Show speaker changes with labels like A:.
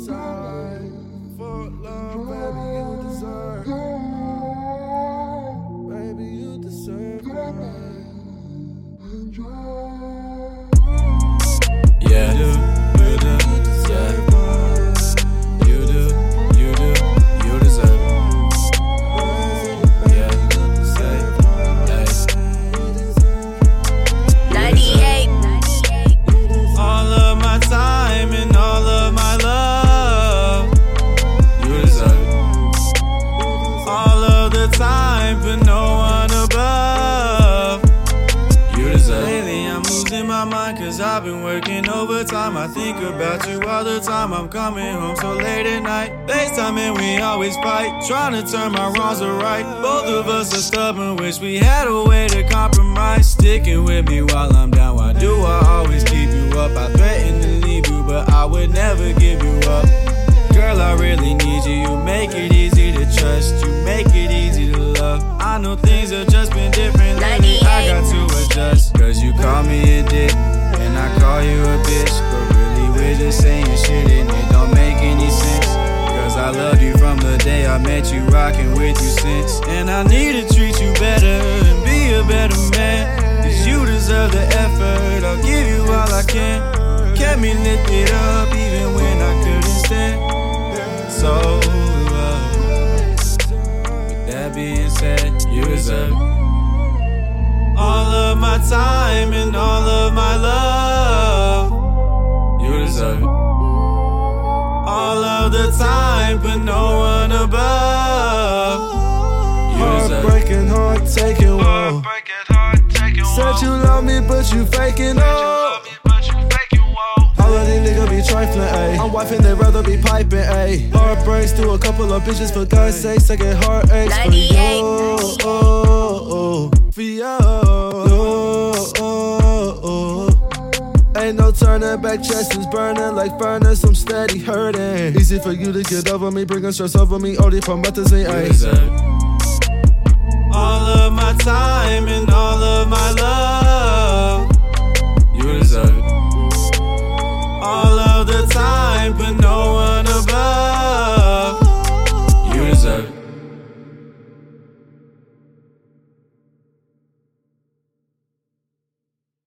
A: sorry time. I've been working overtime. I think about you all the time. I'm coming home so late at night. FaceTime and we always fight. Trying to turn my wrongs right. Both of us are stubborn, wish we had a way to compromise. Sticking with me while I'm down. Why do I always keep you up? I threaten to leave you, but I would never give you up. Girl, I really need you. You make it easy to trust. You make it easy to love. I know things have just been different lately. I got to adjust. Cause you call me a dick, you from the day I met you, rocking with you since. And I need to treat you better and be a better man. Cause you deserve the effort. I'll give you all I can. Kept me lifted up even when I couldn't stand. So, uh, with that being said, you deserve all of my time the time, but no one above. You.
B: Heartbreaking, heart taking, whoa. Said you love me, but you faking, oh. All of these niggas be trifling, ayy. I'm wifing, they rather be piping, ayy. Heartbreaks to a couple of bitches, for God's sake, second heartaches for you.
C: 98.
B: Oh, oh, oh. for you. Ain't no turning back, chest is burning like furnace. I'm steady hurting. Easy for you to get over me, bringing stress over me. Only from methods ain't
A: it. All of my time and all of my love.